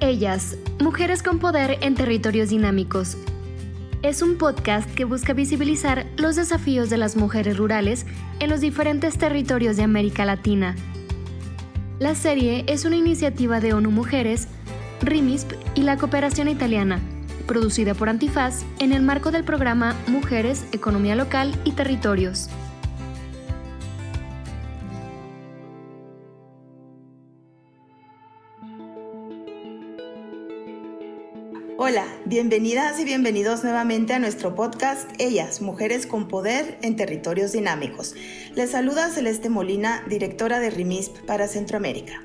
Ellas, Mujeres con Poder en Territorios Dinámicos. Es un podcast que busca visibilizar los desafíos de las mujeres rurales en los diferentes territorios de América Latina. La serie es una iniciativa de ONU Mujeres, RIMISP y la Cooperación Italiana, producida por Antifaz en el marco del programa Mujeres, Economía Local y Territorios. Hola, bienvenidas y bienvenidos nuevamente a nuestro podcast Ellas, Mujeres con Poder en Territorios Dinámicos. Les saluda Celeste Molina, directora de RIMISP para Centroamérica.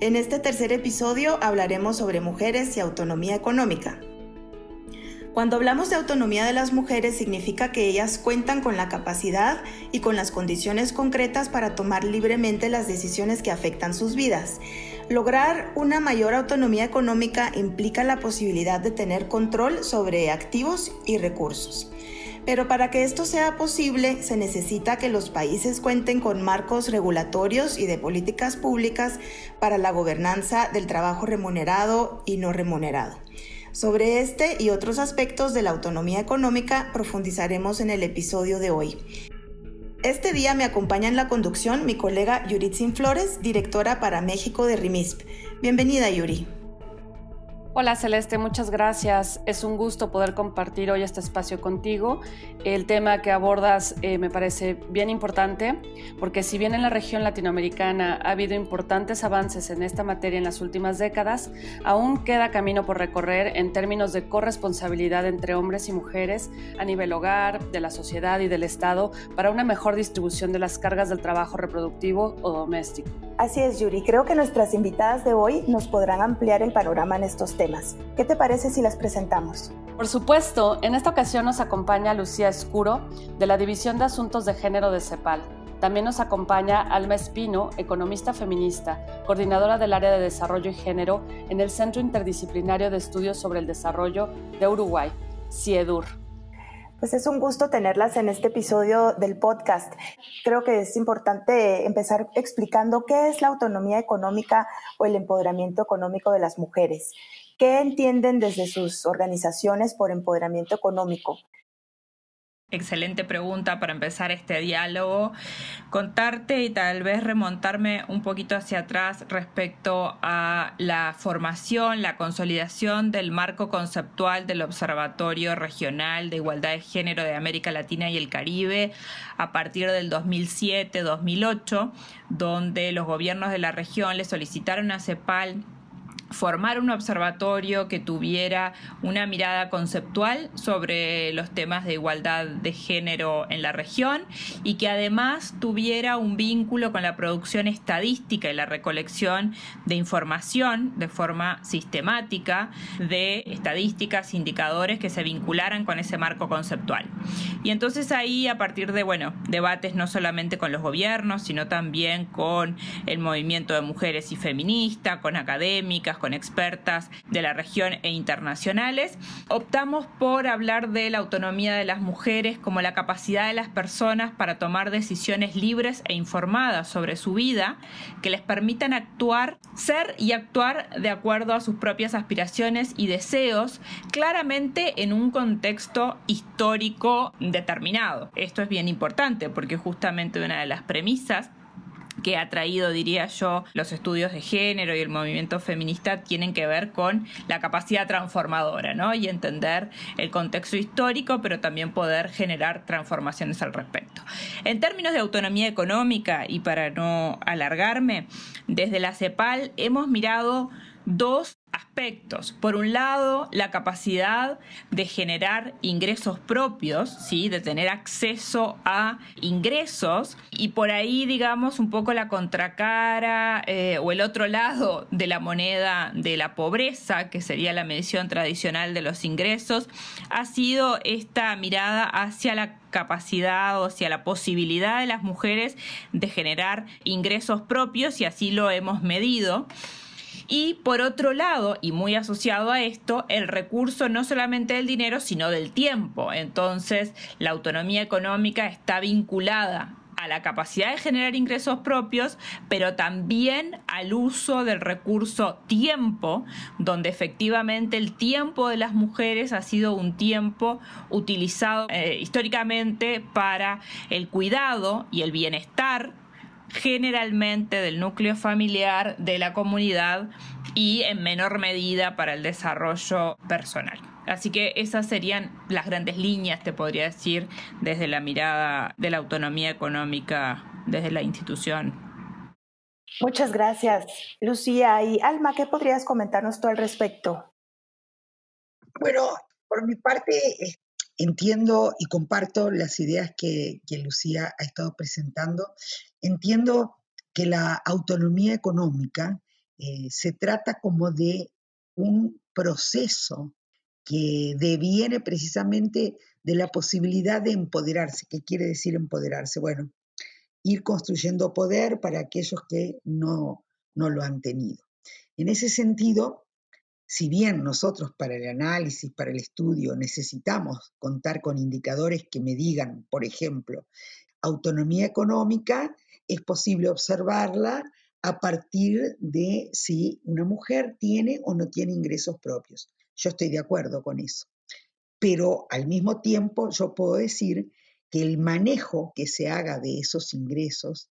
En este tercer episodio hablaremos sobre mujeres y autonomía económica. Cuando hablamos de autonomía de las mujeres significa que ellas cuentan con la capacidad y con las condiciones concretas para tomar libremente las decisiones que afectan sus vidas. Lograr una mayor autonomía económica implica la posibilidad de tener control sobre activos y recursos. Pero para que esto sea posible se necesita que los países cuenten con marcos regulatorios y de políticas públicas para la gobernanza del trabajo remunerado y no remunerado. Sobre este y otros aspectos de la autonomía económica profundizaremos en el episodio de hoy. Este día me acompaña en la conducción mi colega Yuritzin Flores, directora para México de RIMISP. Bienvenida, Yuri. Hola Celeste, muchas gracias. Es un gusto poder compartir hoy este espacio contigo. El tema que abordas eh, me parece bien importante porque si bien en la región latinoamericana ha habido importantes avances en esta materia en las últimas décadas, aún queda camino por recorrer en términos de corresponsabilidad entre hombres y mujeres a nivel hogar, de la sociedad y del Estado para una mejor distribución de las cargas del trabajo reproductivo o doméstico. Así es, Yuri. Creo que nuestras invitadas de hoy nos podrán ampliar el panorama en estos temas. ¿Qué te parece si las presentamos? Por supuesto, en esta ocasión nos acompaña Lucía Escuro, de la División de Asuntos de Género de CEPAL. También nos acompaña Alma Espino, economista feminista, coordinadora del área de desarrollo y género en el Centro Interdisciplinario de Estudios sobre el Desarrollo de Uruguay, CIEDUR. Pues es un gusto tenerlas en este episodio del podcast. Creo que es importante empezar explicando qué es la autonomía económica o el empoderamiento económico de las mujeres. ¿Qué entienden desde sus organizaciones por empoderamiento económico? Excelente pregunta para empezar este diálogo. Contarte y tal vez remontarme un poquito hacia atrás respecto a la formación, la consolidación del marco conceptual del Observatorio Regional de Igualdad de Género de América Latina y el Caribe a partir del 2007-2008, donde los gobiernos de la región le solicitaron a CEPAL formar un observatorio que tuviera una mirada conceptual sobre los temas de igualdad de género en la región y que además tuviera un vínculo con la producción estadística y la recolección de información de forma sistemática de estadísticas, indicadores que se vincularan con ese marco conceptual. Y entonces ahí, a partir de, bueno, debates no solamente con los gobiernos, sino también con el movimiento de mujeres y feministas, con académicas, con expertas de la región e internacionales. Optamos por hablar de la autonomía de las mujeres como la capacidad de las personas para tomar decisiones libres e informadas sobre su vida que les permitan actuar, ser y actuar de acuerdo a sus propias aspiraciones y deseos, claramente en un contexto histórico determinado. Esto es bien importante porque justamente una de las premisas que ha traído, diría yo, los estudios de género y el movimiento feminista tienen que ver con la capacidad transformadora, ¿no? Y entender el contexto histórico, pero también poder generar transformaciones al respecto. En términos de autonomía económica, y para no alargarme, desde la CEPAL hemos mirado dos aspectos. Por un lado, la capacidad de generar ingresos propios, ¿sí? de tener acceso a ingresos y por ahí, digamos, un poco la contracara eh, o el otro lado de la moneda de la pobreza, que sería la medición tradicional de los ingresos, ha sido esta mirada hacia la capacidad o hacia la posibilidad de las mujeres de generar ingresos propios y así lo hemos medido. Y por otro lado, y muy asociado a esto, el recurso no solamente del dinero, sino del tiempo. Entonces, la autonomía económica está vinculada a la capacidad de generar ingresos propios, pero también al uso del recurso tiempo, donde efectivamente el tiempo de las mujeres ha sido un tiempo utilizado eh, históricamente para el cuidado y el bienestar generalmente del núcleo familiar, de la comunidad y en menor medida para el desarrollo personal. Así que esas serían las grandes líneas, te podría decir, desde la mirada de la autonomía económica, desde la institución. Muchas gracias, Lucía. Y Alma, ¿qué podrías comentarnos tú al respecto? Bueno, por mi parte, entiendo y comparto las ideas que, Lucía ha estado presentando. Entiendo que la autonomía económica eh, se trata como de un proceso que deviene precisamente de la posibilidad de empoderarse. ¿Qué quiere decir empoderarse? Bueno, ir construyendo poder para aquellos que no, no lo han tenido. En ese sentido, si bien nosotros para el análisis, para el estudio, necesitamos contar con indicadores que me digan, por ejemplo, autonomía económica, es posible observarla a partir de si una mujer tiene o no tiene ingresos propios. Yo estoy de acuerdo con eso. Pero al mismo tiempo yo puedo decir que el manejo que se haga de esos ingresos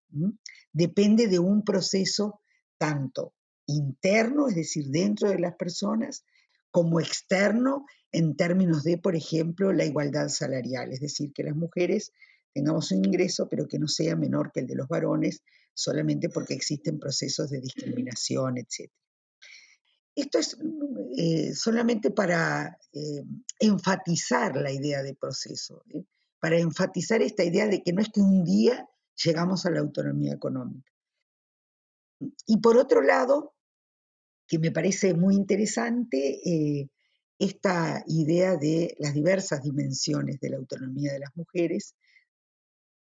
depende de un proceso tanto interno, es decir, dentro de las personas, como externo en términos de, por ejemplo, la igualdad salarial, es decir, que las mujeres tengamos un ingreso, pero que no sea menor que el de los varones, solamente porque existen procesos de discriminación, etc. Esto es eh, solamente para eh, enfatizar la idea de proceso, ¿eh? para enfatizar esta idea de que no es que un día llegamos a la autonomía económica. Y por otro lado, que me parece muy interesante, esta idea de las diversas dimensiones de la autonomía de las mujeres,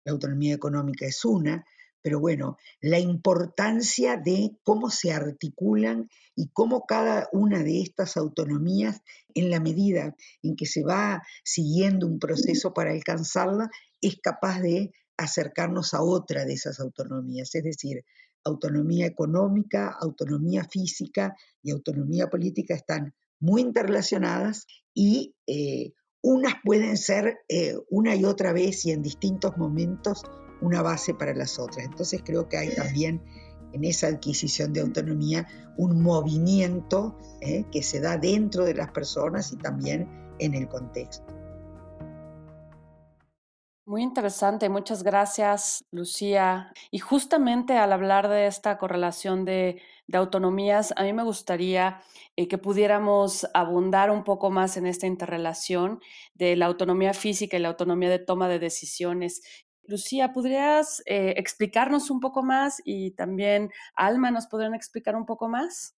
la autonomía económica es una, pero bueno, la importancia de cómo se articulan y cómo cada una de estas autonomías, en la medida en que se va siguiendo un proceso para alcanzarla, es capaz de acercarnos a otra de esas autonomías, es decir, autonomía económica, autonomía física y autonomía política están muy interrelacionadas y eh, unas pueden ser eh, una y otra vez y en distintos momentos una base para las otras. Entonces creo que hay también en esa adquisición de autonomía un movimiento eh, que se da dentro de las personas y también en el contexto. Muy interesante, muchas gracias, Lucía. Y justamente al hablar de esta correlación de, autonomías, a mí me gustaría eh, que pudiéramos abundar un poco más en esta interrelación de la autonomía física y la autonomía de toma de decisiones. Lucía, ¿podrías eh, explicarnos un poco más y también Alma nos podrían explicar un poco más?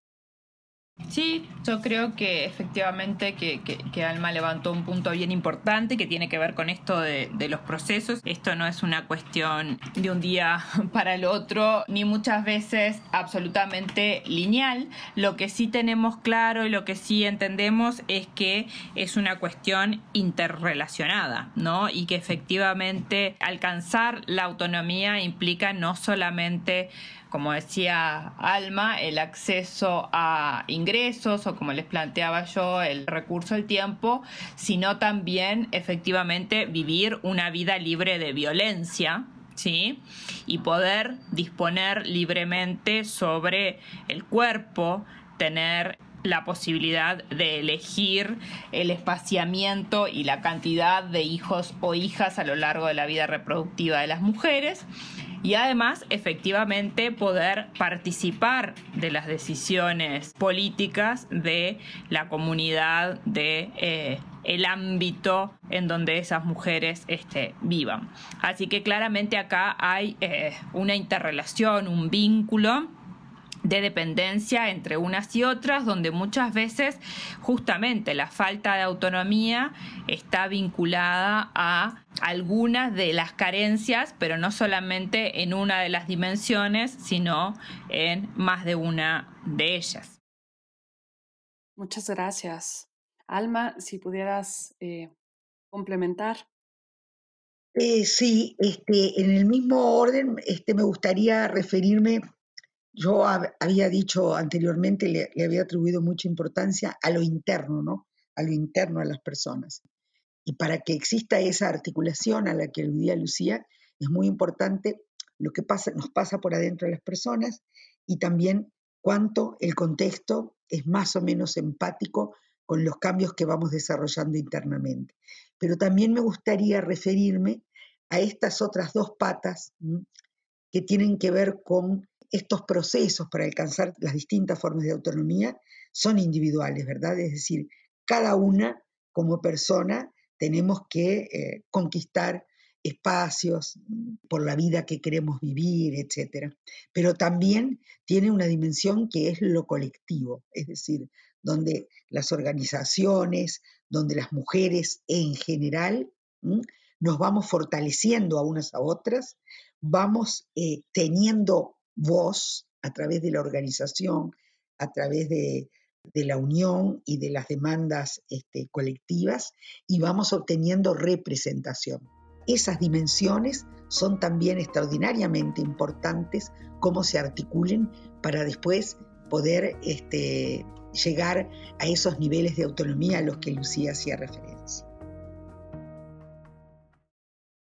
Sí, yo creo que efectivamente que, Alma levantó un punto bien importante que tiene que ver con esto de, los procesos. Esto no es una cuestión de un día para el otro, ni muchas veces absolutamente lineal. Lo que sí tenemos claro y lo que sí entendemos es que es una cuestión interrelacionada, ¿no? Y que efectivamente alcanzar la autonomía implica no solamente como decía Alma, el acceso a ingresos o como les planteaba yo, el recurso al tiempo, sino también efectivamente vivir una vida libre de violencia, ¿sí? Y poder disponer libremente sobre el cuerpo, tener la posibilidad de elegir el espaciamiento y la cantidad de hijos o hijas a lo largo de la vida reproductiva de las mujeres y además efectivamente poder participar de las decisiones políticas de la comunidad de eh, el ámbito en donde esas mujeres este, vivan. Así que claramente acá hay eh, una interrelación, un vínculo de dependencia entre unas y otras, donde muchas veces justamente la falta de autonomía está vinculada a algunas de las carencias, pero no solamente en una de las dimensiones, sino en más de una de ellas. Muchas gracias. Alma, si pudieras eh, complementar. Eh, sí, este, en el mismo orden este, me gustaría referirme, yo había dicho anteriormente, le, le, había atribuido mucha importancia a lo interno, ¿no? A lo interno a las personas. Y para que exista esa articulación a la que aludía Lucía, es muy importante lo que pasa, nos pasa por adentro de las personas y también cuánto el contexto es más o menos empático con los cambios que vamos desarrollando internamente. Pero también me gustaría referirme a estas otras dos patas que tienen que ver con estos procesos para alcanzar las distintas formas de autonomía, son individuales, ¿verdad? Es decir, cada una como persona tenemos que eh, conquistar espacios por la vida que queremos vivir, etc. Pero también tiene una dimensión que es lo colectivo, es decir, donde las organizaciones, donde las mujeres en general nos vamos fortaleciendo a unas a otras, vamos eh, teniendo voz a través de la organización, a través de, la unión y de las demandas este, colectivas y vamos obteniendo representación. Esas dimensiones son también extraordinariamente importantes, cómo se articulen para después poder este, llegar a esos niveles de autonomía a los que Lucía hacía referencia.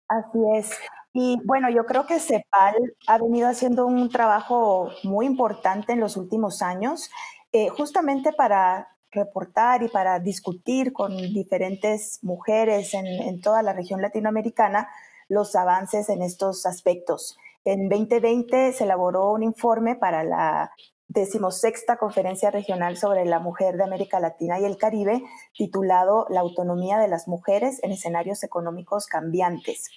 Así es. Y bueno, yo creo que CEPAL ha venido haciendo un trabajo muy importante en los últimos años, eh, justamente para reportar y para discutir con diferentes mujeres en, en toda la región latinoamericana los avances en estos aspectos. En 2020 se elaboró un informe para la decimosexta Conferencia Regional sobre la Mujer de América Latina y el Caribe, titulado La autonomía de las mujeres en escenarios económicos cambiantes.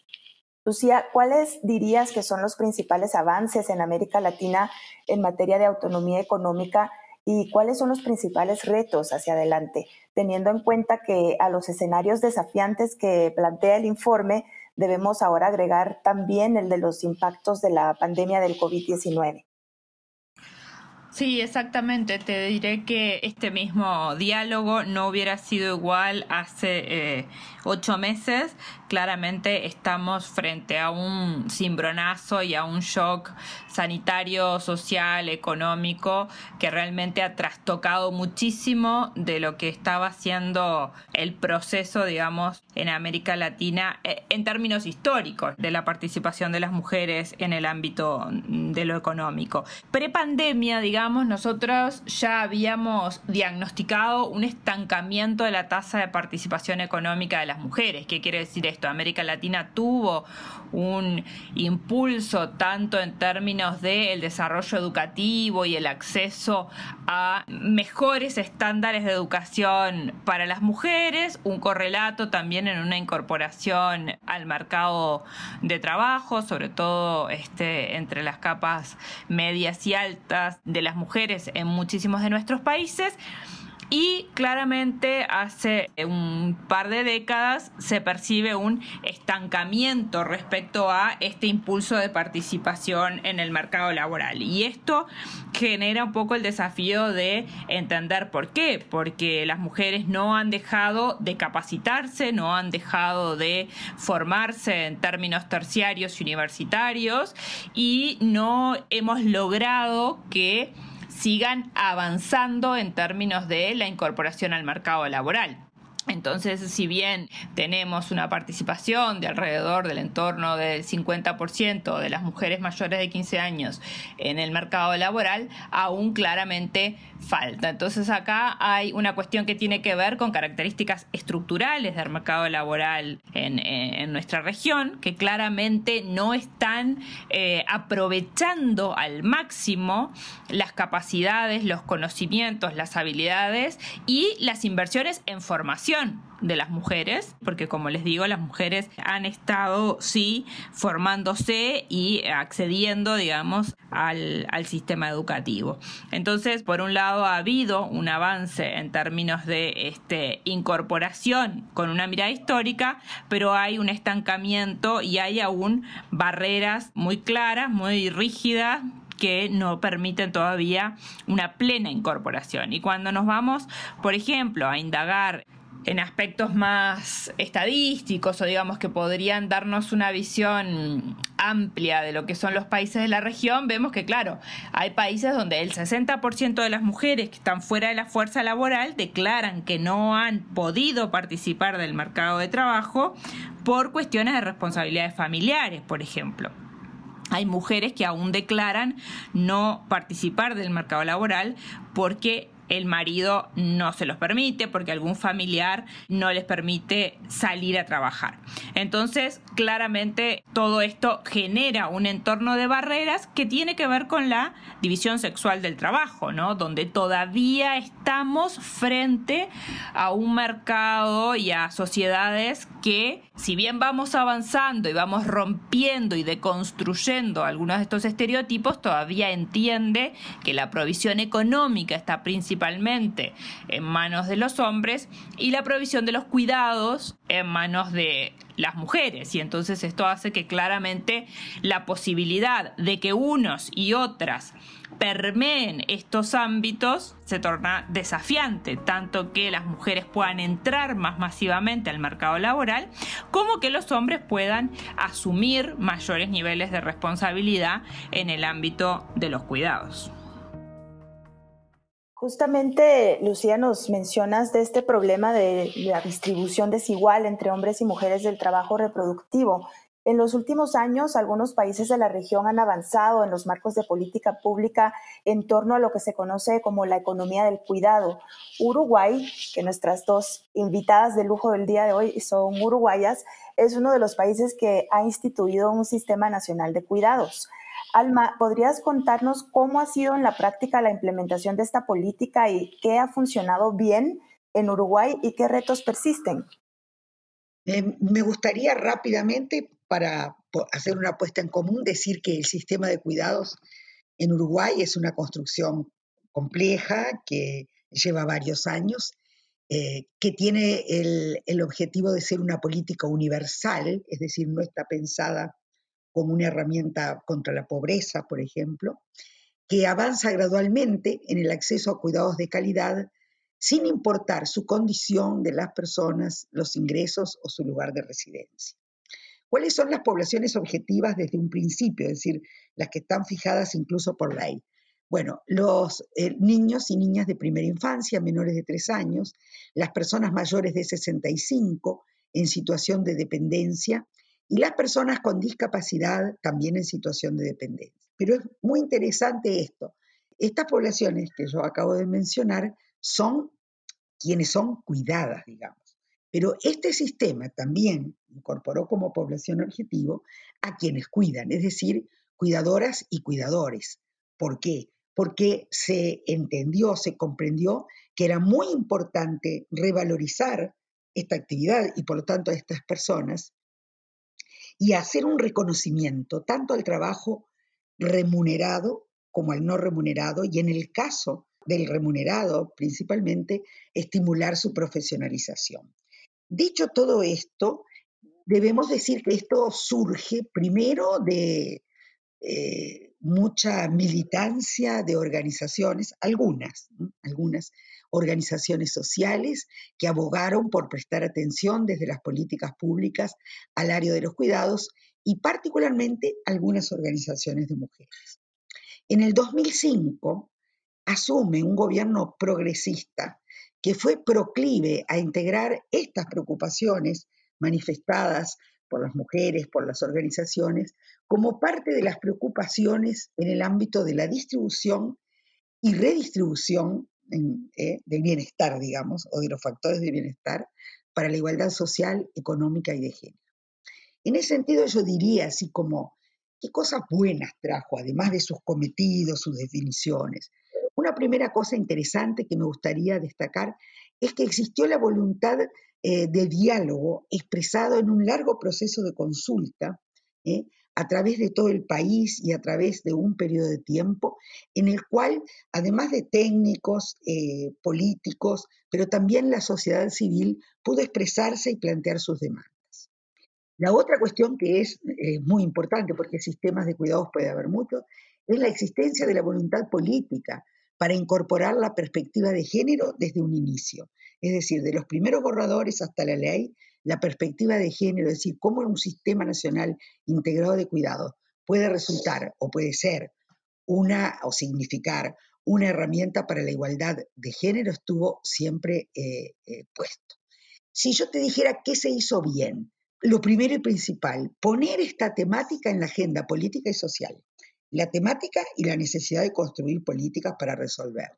Lucía, ¿cuáles dirías que son los principales avances en América Latina en materia de autonomía económica y cuáles son los principales retos hacia adelante, teniendo en cuenta que a los escenarios desafiantes que plantea el informe debemos ahora agregar también el de los impactos de la pandemia del COVID-19? Sí, exactamente. Te diré que este mismo diálogo no hubiera sido igual hace eh, ocho meses. Claramente estamos frente a un cimbronazo y a un shock sanitario, social, económico, que realmente ha trastocado muchísimo de lo que estaba siendo el proceso, digamos, en América Latina eh, en términos históricos de la participación de las mujeres en el ámbito de lo económico. Prepandemia, digamos, nosotros ya habíamos diagnosticado un estancamiento de la tasa de participación económica de las mujeres. ¿Qué quiere decir esto? América Latina tuvo un impulso tanto en términos del desarrollo educativo y el acceso a mejores estándares de educación para las mujeres, un correlato también en una incorporación al mercado de trabajo, sobre todo este, entre las capas medias y altas de las mujeres en muchísimos de nuestros países. Y claramente hace un par de décadas se percibe un estancamiento respecto a este impulso de participación en el mercado laboral. Y esto genera un poco el desafío de entender por qué. Porque las mujeres no han dejado de capacitarse, no han dejado de formarse en términos terciarios y universitarios y no hemos logrado que sigan avanzando en términos de la incorporación al mercado laboral. Entonces, si bien tenemos una participación de alrededor del entorno del 50% de las mujeres mayores de 15 años en el mercado laboral, aún claramente falta. Entonces, acá hay una cuestión que tiene que ver con características estructurales del mercado laboral en, nuestra región, que claramente no están eh, aprovechando al máximo las capacidades, los conocimientos, las habilidades y las inversiones en formación de las mujeres, porque como les digo, las mujeres han estado, sí, formándose y accediendo, digamos, al, sistema educativo. Entonces, por un lado, ha habido un avance en términos de este, incorporación con una mirada histórica, pero hay un estancamiento y hay aún barreras muy claras, muy rígidas que no permiten todavía una plena incorporación. Y cuando nos vamos, por ejemplo, a indagar en aspectos más estadísticos o digamos que podrían darnos una visión amplia de lo que son los países de la región, vemos que claro, hay países donde el 60% de las mujeres que están fuera de la fuerza laboral declaran que no han podido participar del mercado de trabajo por cuestiones de responsabilidades familiares, por ejemplo. Hay mujeres que aún declaran no participar del mercado laboral porque el marido no se los permite porque algún familiar no les permite salir a trabajar. Entonces, claramente todo esto genera un entorno de barreras que tiene que ver con la división sexual del trabajo, ¿no? Donde todavía estamos frente a un mercado y a sociedades que, si bien vamos avanzando y vamos rompiendo y deconstruyendo algunos de estos estereotipos, todavía entiende que la provisión económica está principalmente en manos de los hombres y la provisión de los cuidados en manos de las mujeres. Y entonces esto hace que claramente la posibilidad de que unos y otras permeen estos ámbitos se torna desafiante, tanto que las mujeres puedan entrar más masivamente al mercado laboral, como que los hombres puedan asumir mayores niveles de responsabilidad en el ámbito de los cuidados. Justamente, Lucía, nos mencionas de este problema de la distribución desigual entre hombres y mujeres del trabajo reproductivo. En los últimos años, algunos países de la región han avanzado en los marcos de política pública en torno a lo que se conoce como la economía del cuidado. Uruguay, que nuestras dos invitadas de lujo del día de hoy son uruguayas, es uno de los países que ha instituido un sistema nacional de cuidados. Alma, ¿podrías contarnos cómo ha sido en la práctica la implementación de esta política y qué ha funcionado bien en Uruguay y qué retos persisten? Eh, me gustaría rápidamente, para hacer una apuesta en común, decir que el sistema de cuidados en Uruguay es una construcción compleja que lleva varios años, eh, que tiene el objetivo de ser una política universal, es decir, no está pensada como una herramienta contra la pobreza, por ejemplo, que avanza gradualmente en el acceso a cuidados de calidad sin importar su condición de las personas, los ingresos o su lugar de residencia. ¿Cuáles son las poblaciones objetivas desde un principio, es decir, las que están fijadas incluso por ley? Bueno, los eh, niños y niñas de primera infancia, menores de 3 años, las personas mayores de 65 en situación de dependencia y las personas con discapacidad también en situación de dependencia. Pero es muy interesante esto. Estas poblaciones que yo acabo de mencionar son quienes son cuidadas, digamos. Pero este sistema también incorporó como población objetivo a quienes cuidan, es decir, cuidadoras y cuidadores. ¿Por qué? Porque se entendió, se comprendió que era muy importante revalorizar esta actividad y por lo tanto a estas personas y hacer un reconocimiento tanto al trabajo remunerado como al no remunerado y en el caso del remunerado principalmente estimular su profesionalización. Dicho todo esto, debemos decir que esto surge primero de eh, mucha militancia de organizaciones, algunas, algunas organizaciones sociales que abogaron por prestar atención desde las políticas públicas al área de los cuidados y particularmente algunas organizaciones de mujeres. En el 2005 asume un gobierno progresista que fue proclive a integrar estas preocupaciones manifestadas por las mujeres, por las organizaciones, como parte de las preocupaciones en el ámbito de la distribución y redistribución eh, del bienestar, digamos, o de los factores de bienestar para la igualdad social, económica y de género. En ese sentido yo diría así como, ¿qué cosas buenas trajo, además de sus cometidos, sus definiciones? Una primera cosa interesante que me gustaría destacar es que existió la voluntad eh, de diálogo expresado en un largo proceso de consulta ¿eh? a través de todo el país y a través de un periodo de tiempo en el cual, además de técnicos, eh, políticos, pero también la sociedad civil pudo expresarse y plantear sus demandas. La otra cuestión que es muy importante, porque sistemas de cuidados puede haber muchos, es la existencia de la voluntad política para incorporar la perspectiva de género desde un inicio. Es decir, de los primeros borradores hasta la ley, la perspectiva de género, es decir, cómo un sistema nacional integrado de cuidado puede resultar o puede ser una o significar una herramienta para la igualdad de género estuvo siempre eh, eh, puesto. Si yo te dijera qué se hizo bien, lo primero y principal, poner esta temática en la agenda política y social, la temática y la necesidad de construir políticas para resolver.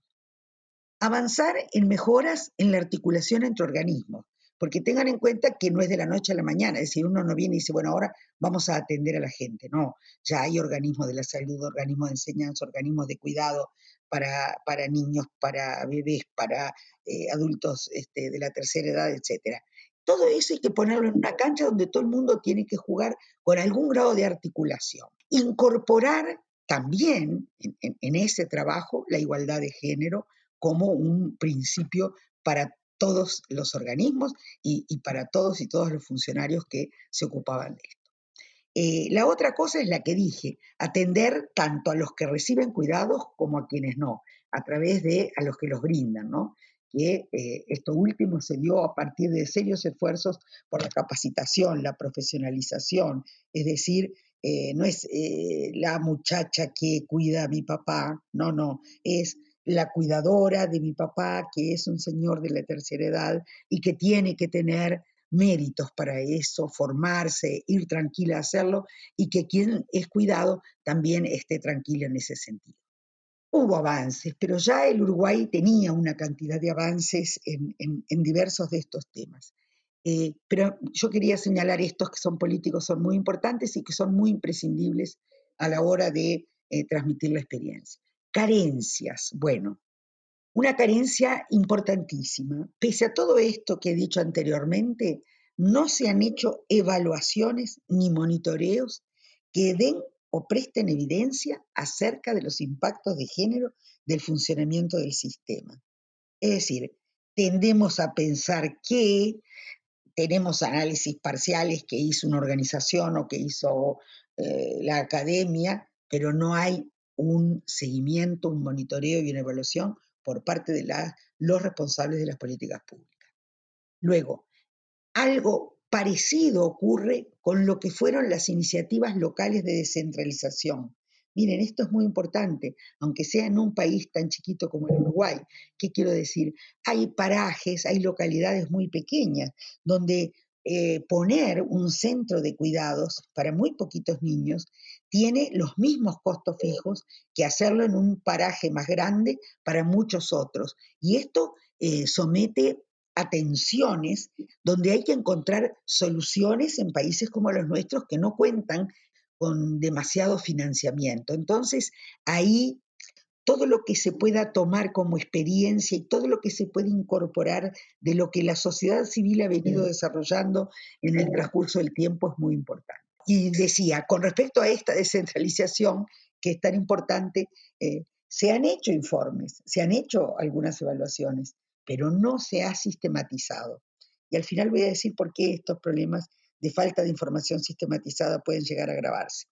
Avanzar en mejoras en la articulación entre organismos, porque tengan en cuenta que no es de la noche a la mañana, es decir, uno no viene y dice, bueno, ahora vamos a atender a la gente, no, ya hay organismos de la salud, organismos de enseñanza, organismos de cuidado para, para niños, para bebés, para eh, adultos este, de la tercera edad, etc. Todo eso hay que ponerlo en una cancha donde todo el mundo tiene que jugar con algún grado de articulación. Incorporar también en, ese trabajo la igualdad de género como un principio para todos los organismos y, para todos y todos los funcionarios que se ocupaban de esto. Eh, la otra cosa es la que dije, atender tanto a los que reciben cuidados como a quienes no, a través de a los que los brindan, ¿no? que eh, esto último se dio a partir de serios esfuerzos por la capacitación, la profesionalización, es decir, eh, no es la muchacha que cuida a mi papá, no, no, es la cuidadora de mi papá, que es un señor de la tercera edad y que tiene que tener méritos para eso, formarse, ir tranquila a hacerlo y que quien es cuidado también esté tranquilo en ese sentido. Hubo avances, pero ya el Uruguay tenía una cantidad de avances en, diversos de estos temas. Eh, pero yo quería señalar estos que son políticos, son muy importantes y que son muy imprescindibles a la hora de eh, transmitir la experiencia. Carencias. Bueno, una carencia importantísima. Pese a todo esto que he dicho anteriormente, no se han hecho evaluaciones ni monitoreos que den o presten evidencia acerca de los impactos de género del funcionamiento del sistema. Es decir, tendemos a pensar que tenemos análisis parciales que hizo una organización o que hizo eh, la academia, pero no hay un seguimiento, un monitoreo y una evaluación por parte de los responsables de las políticas públicas. Luego, algo parecido ocurre con lo que fueron las iniciativas locales de descentralización. Miren, esto es muy importante, aunque sea en un país tan chiquito como el Uruguay. ¿Qué quiero decir? Hay parajes, hay localidades muy pequeñas donde eh, poner un centro de cuidados para muy poquitos niños tiene los mismos costos fijos que hacerlo en un paraje más grande para muchos otros. Y esto eh, somete a tensiones donde hay que encontrar soluciones en países como los nuestros que no cuentan con demasiado financiamiento. Entonces, ahí todo lo que se pueda tomar como experiencia y todo lo que se puede incorporar de lo que la sociedad civil ha venido desarrollando en el transcurso del tiempo es muy importante. Y decía, con respecto a esta descentralización que es tan importante, eh, se han hecho informes, se han hecho algunas evaluaciones, pero no se ha sistematizado. Y al final voy a decir por qué estos problemas de falta de información sistematizada pueden llegar a agravarse.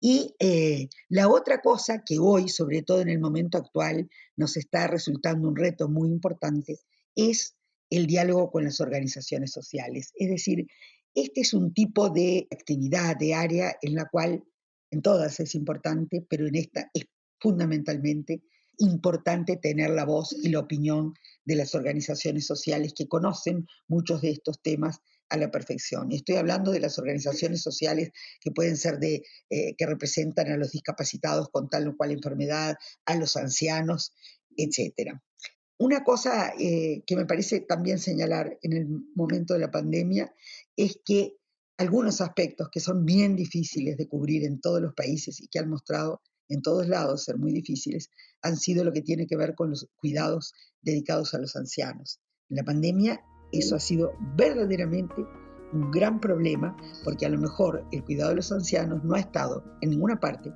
Y eh, la otra cosa que hoy, sobre todo en el momento actual, nos está resultando un reto muy importante es el diálogo con las organizaciones sociales. Es decir, este es un tipo de actividad, de área en la cual en todas es importante, pero en esta es fundamentalmente importante tener la voz y la opinión de las organizaciones sociales que conocen muchos de estos temas a la perfección. Y estoy hablando de las organizaciones sociales que pueden ser de, eh, que representan a los discapacitados con tal o cual enfermedad, a los ancianos, etc. Una cosa eh, que me parece también señalar en el momento de la pandemia es que algunos aspectos que son bien difíciles de cubrir en todos los países y que han mostrado en todos lados ser muy difíciles, han sido lo que tiene que ver con los cuidados dedicados a los ancianos. En la pandemia eso ha sido verdaderamente un gran problema porque a lo mejor el cuidado de los ancianos no ha estado en ninguna parte,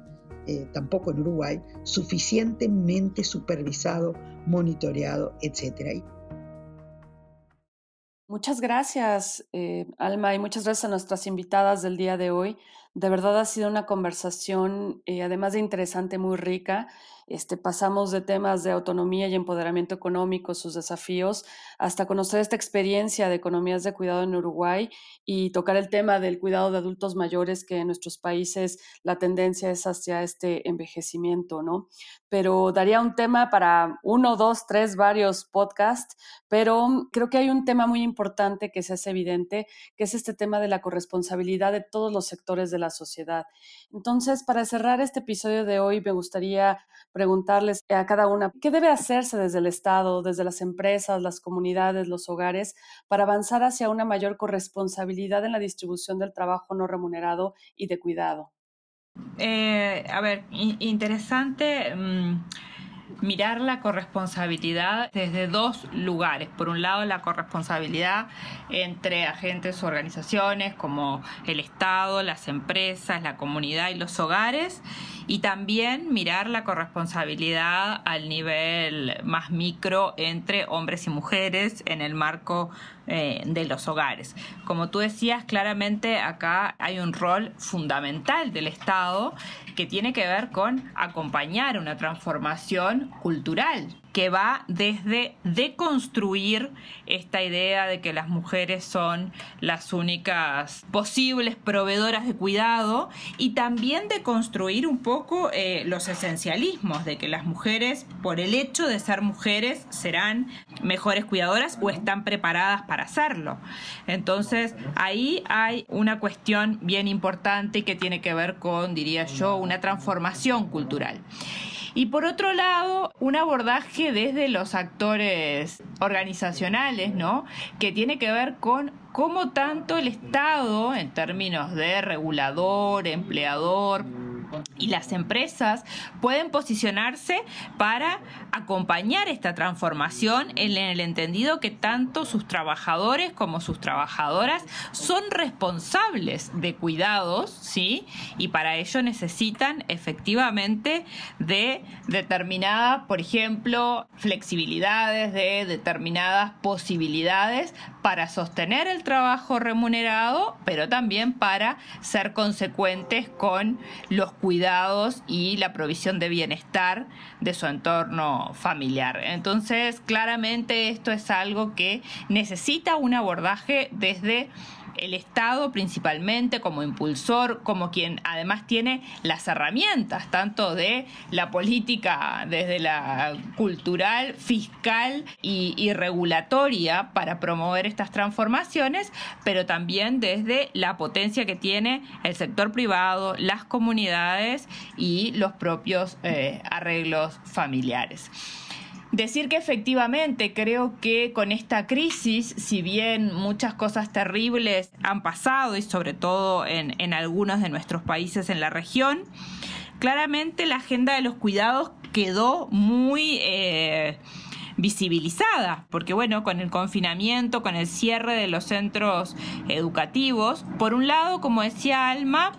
eh, tampoco en Uruguay, suficientemente supervisado, monitoreado, etc. Muchas gracias, eh, Alma, y muchas gracias a nuestras invitadas del día de hoy. De verdad ha sido una conversación, eh, además de interesante, muy rica. Este, pasamos de temas de autonomía y empoderamiento económico, sus desafíos, hasta conocer esta experiencia de economías de cuidado en Uruguay y tocar el tema del cuidado de adultos mayores, que en nuestros países la tendencia es hacia este envejecimiento, ¿no? Pero daría un tema para uno, dos, tres, varios podcasts, pero creo que hay un tema muy importante que se hace evidente, que es este tema de la corresponsabilidad de todos los sectores de la sociedad. Entonces, para cerrar este episodio de hoy, me gustaría preguntarles a cada una qué debe hacerse desde el Estado, desde las empresas, las comunidades, los hogares, para avanzar hacia una mayor corresponsabilidad en la distribución del trabajo no remunerado y de cuidado. Eh, a ver, interesante. Mm, mirar la corresponsabilidad desde dos lugares. Por un lado, la corresponsabilidad entre agentes organizaciones como el Estado, las empresas, la comunidad y los hogares. Y también mirar la corresponsabilidad al nivel más micro entre hombres y mujeres en el marco eh, de los hogares. Como tú decías, claramente acá hay un rol fundamental del Estado que tiene que ver con acompañar una transformación cultural que va desde deconstruir esta idea de que las mujeres son las únicas posibles proveedoras de cuidado y también de construir un poco eh, los esencialismos de que las mujeres, por el hecho de ser mujeres, serán mejores cuidadoras o están preparadas para hacerlo. Entonces, ahí hay una cuestión bien importante que tiene que ver con, diría yo, una transformación cultural. Y por otro lado, un abordaje desde los actores organizacionales, ¿no? Que tiene que ver con cómo tanto el Estado, en términos de regulador, empleador, y las empresas pueden posicionarse para acompañar esta transformación en el entendido que tanto sus trabajadores como sus trabajadoras son responsables de cuidados, ¿sí? Y para ello necesitan efectivamente de determinadas, por ejemplo, flexibilidades, de determinadas posibilidades para sostener el trabajo remunerado, pero también para ser consecuentes con los cuidados y la provisión de bienestar de su entorno familiar. Entonces, claramente esto es algo que necesita un abordaje desde el Estado principalmente como impulsor, como quien además tiene las herramientas, tanto de la política, desde la cultural, fiscal y, regulatoria para promover estas transformaciones, pero también desde la potencia que tiene el sector privado, las comunidades y los propios eh, arreglos familiares. Decir que efectivamente creo que con esta crisis, si bien muchas cosas terribles han pasado y sobre todo en, algunos de nuestros países en la región, claramente la agenda de los cuidados quedó muy... Eh, visibilizada, porque bueno, con el confinamiento, con el cierre de los centros educativos, por un lado, como decía Alma,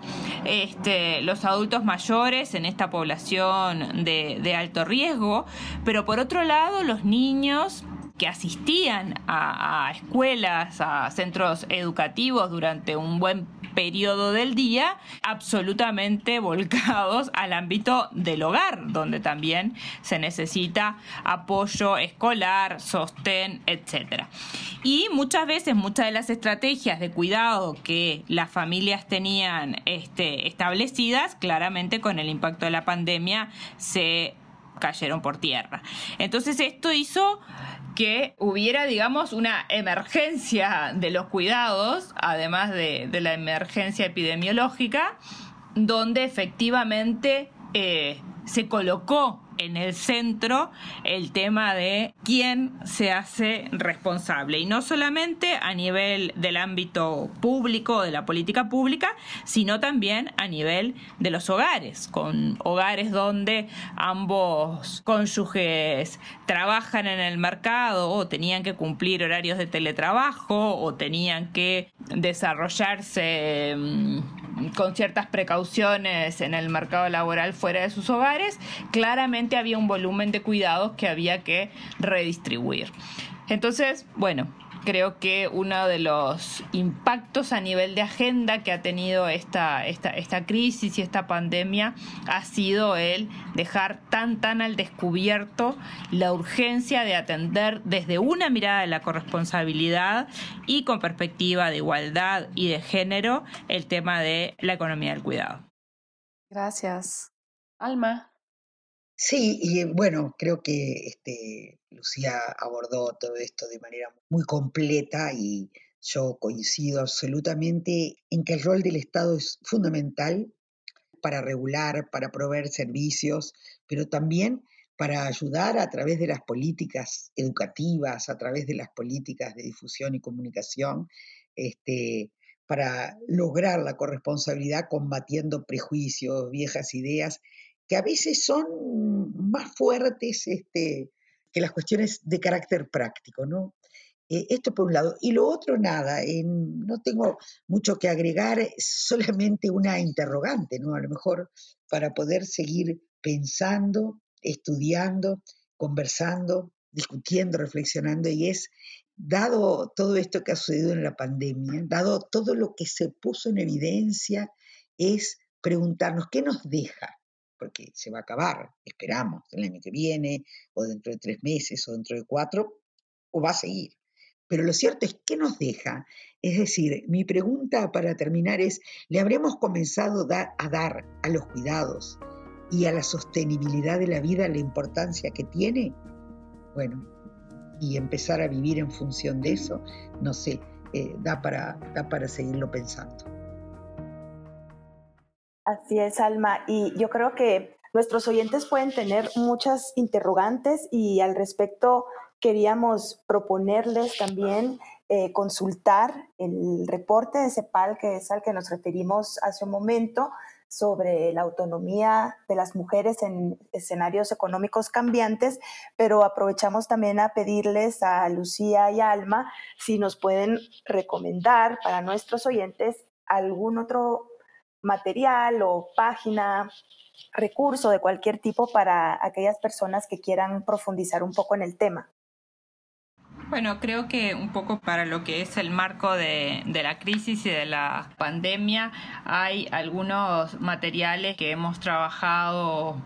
este, los adultos mayores en esta población de, de alto riesgo, pero por otro lado, los niños que asistían a, escuelas, a centros educativos durante un buen periodo del día, absolutamente volcados al ámbito del hogar, donde también se necesita apoyo escolar, sostén, etc. Y muchas veces, muchas de las estrategias de cuidado que las familias tenían este, establecidas, claramente con el impacto de la pandemia se cayeron por tierra. Entonces esto hizo que hubiera, digamos, una emergencia de los cuidados, además de, la emergencia epidemiológica, donde efectivamente eh, se colocó en el centro el tema de quién se hace responsable. Y no solamente a nivel del ámbito público de la política pública sino también a nivel de los hogares con hogares donde ambos cónyuges trabajan en el mercado o tenían que cumplir horarios de teletrabajo o tenían que desarrollarse mm, con ciertas precauciones en el mercado laboral fuera de sus hogares claramente había un volumen de cuidados que había que redistribuir. Entonces, bueno, creo que uno de los impactos a nivel de agenda que ha tenido esta, esta, esta crisis y esta pandemia ha sido el dejar tan tan al descubierto la urgencia de atender desde una mirada de la corresponsabilidad y con perspectiva de igualdad y de género el tema de la economía del cuidado. Gracias. Alma. Sí, y bueno, creo que este, Lucía abordó todo esto de manera muy completa y yo coincido absolutamente en que el rol del Estado es fundamental para regular, para proveer servicios, pero también para ayudar a través de las políticas educativas, a través de las políticas de difusión y comunicación, este, para lograr la corresponsabilidad combatiendo prejuicios, viejas ideas, que a veces son más fuertes este, que las cuestiones de carácter práctico, ¿no? Eh, esto por un lado. Y lo otro, nada, no tengo mucho que agregar, solamente una interrogante, ¿no? A lo mejor para poder seguir pensando, estudiando, conversando, discutiendo, reflexionando, y es, dado todo esto que ha sucedido en la pandemia, dado todo lo que se puso en evidencia, es preguntarnos qué nos deja porque se va a acabar, esperamos, el año que viene, o dentro de tres meses, o dentro de cuatro, o va a seguir. Pero lo cierto es que nos deja. Es decir, mi pregunta para terminar es, ¿le habremos comenzado a dar a los cuidados y a la sostenibilidad de la vida la importancia que tiene? Bueno, y empezar a vivir en función de eso, no sé, eh, da, para, da para seguirlo pensando. Así es, Alma. Y yo creo que nuestros oyentes pueden tener muchas interrogantes y al respecto queríamos proponerles también eh, consultar el reporte de CEPAL, que es al que nos referimos hace un momento, sobre la autonomía de las mujeres en escenarios económicos cambiantes, pero aprovechamos también a pedirles a Lucía y Alma si nos pueden recomendar para nuestros oyentes algún otro material o página, recurso de cualquier tipo para aquellas personas que quieran profundizar un poco en el tema. Bueno, creo que un poco para lo que es el marco de, la crisis y de la pandemia, hay algunos materiales que hemos trabajado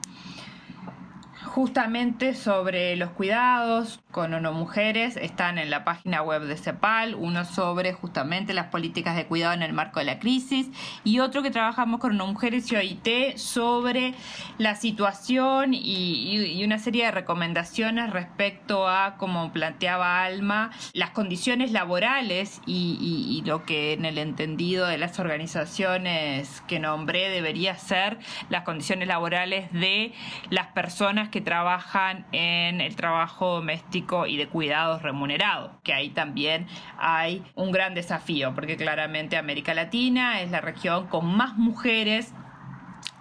justamente sobre los cuidados con ONU Mujeres, están en la página web de CEPAL, uno sobre justamente las políticas de cuidado en el marco de la crisis y otro que trabajamos con ONU Mujeres y OIT sobre la situación y, una serie de recomendaciones respecto a, como planteaba Alma, las condiciones laborales y, y lo que en el entendido de las organizaciones que nombré debería ser las condiciones laborales de las personas que trabajan en el trabajo doméstico y de cuidados remunerados, que ahí también hay un gran desafío, porque claramente América Latina es la región con más mujeres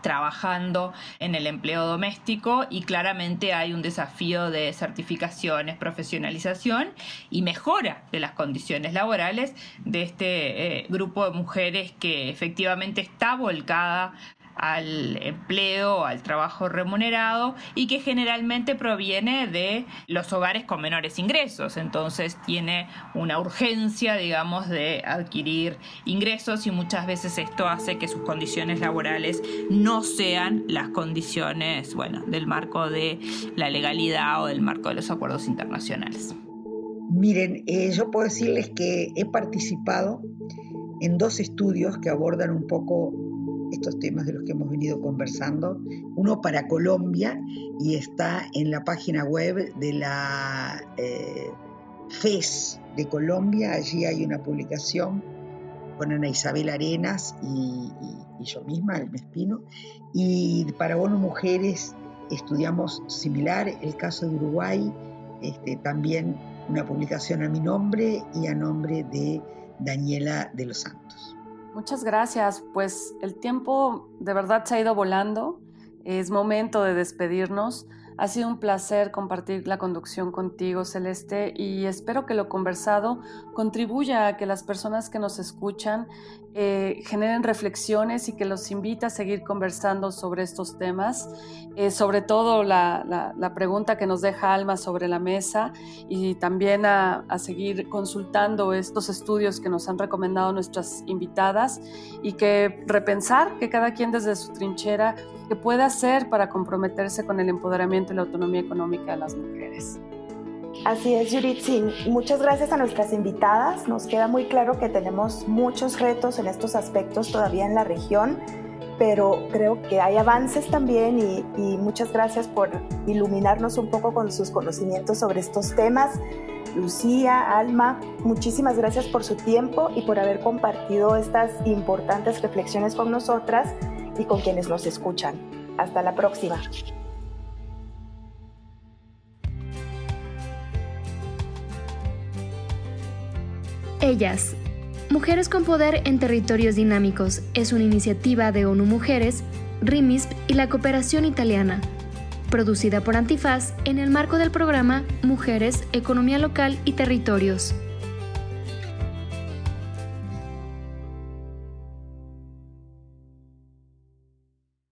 trabajando en el empleo doméstico y claramente hay un desafío de certificaciones, profesionalización y mejora de las condiciones laborales de este eh, grupo de mujeres que efectivamente está volcada al empleo, al trabajo remunerado y que generalmente proviene de los hogares con menores ingresos. Entonces tiene una urgencia, digamos, de adquirir ingresos y muchas veces esto hace que sus condiciones laborales no sean las condiciones, bueno, del marco de la legalidad o del marco de los acuerdos internacionales. Miren, eh, yo puedo decirles que he participado en dos estudios que abordan un poco estos temas de los que hemos venido conversando, uno para Colombia y está en la página web de la eh, FES de Colombia, allí hay una publicación con Ana Isabel Arenas y, yo misma, el Mespino, y para ONU Mujeres estudiamos similar el caso de Uruguay, este, también una publicación a mi nombre y a nombre de Daniela de los Santos. Muchas gracias. Pues el tiempo de verdad se ha ido volando. Es momento de despedirnos. Ha sido un placer compartir la conducción contigo, Celeste, y espero que lo conversado contribuya a que las personas que nos escuchan eh, generen reflexiones y que los invita a seguir conversando sobre estos temas, eh, sobre todo la, pregunta que nos deja Alma sobre la mesa y también a, a, seguir consultando estos estudios que nos han recomendado nuestras invitadas y que repensar que cada quien desde su trinchera que puede hacer para comprometerse con el empoderamiento y la autonomía económica de las mujeres. Así es. Sí, muchas gracias a nuestras invitadas. Nos queda muy claro que tenemos muchos retos en estos aspectos todavía en la región, pero creo que hay avances también y, y muchas gracias por iluminarnos un poco con sus conocimientos sobre estos temas. Lucía, Alma, muchísimas gracias por su tiempo y por haber compartido estas importantes reflexiones con nosotras y con quienes nos escuchan. Hasta la próxima. Ellas. Mujeres con Poder en Territorios Dinámicos es una iniciativa de ONU Mujeres, RIMISP y la Cooperación Italiana, producida por Antifaz en el marco del programa Mujeres, Economía Local y Territorios.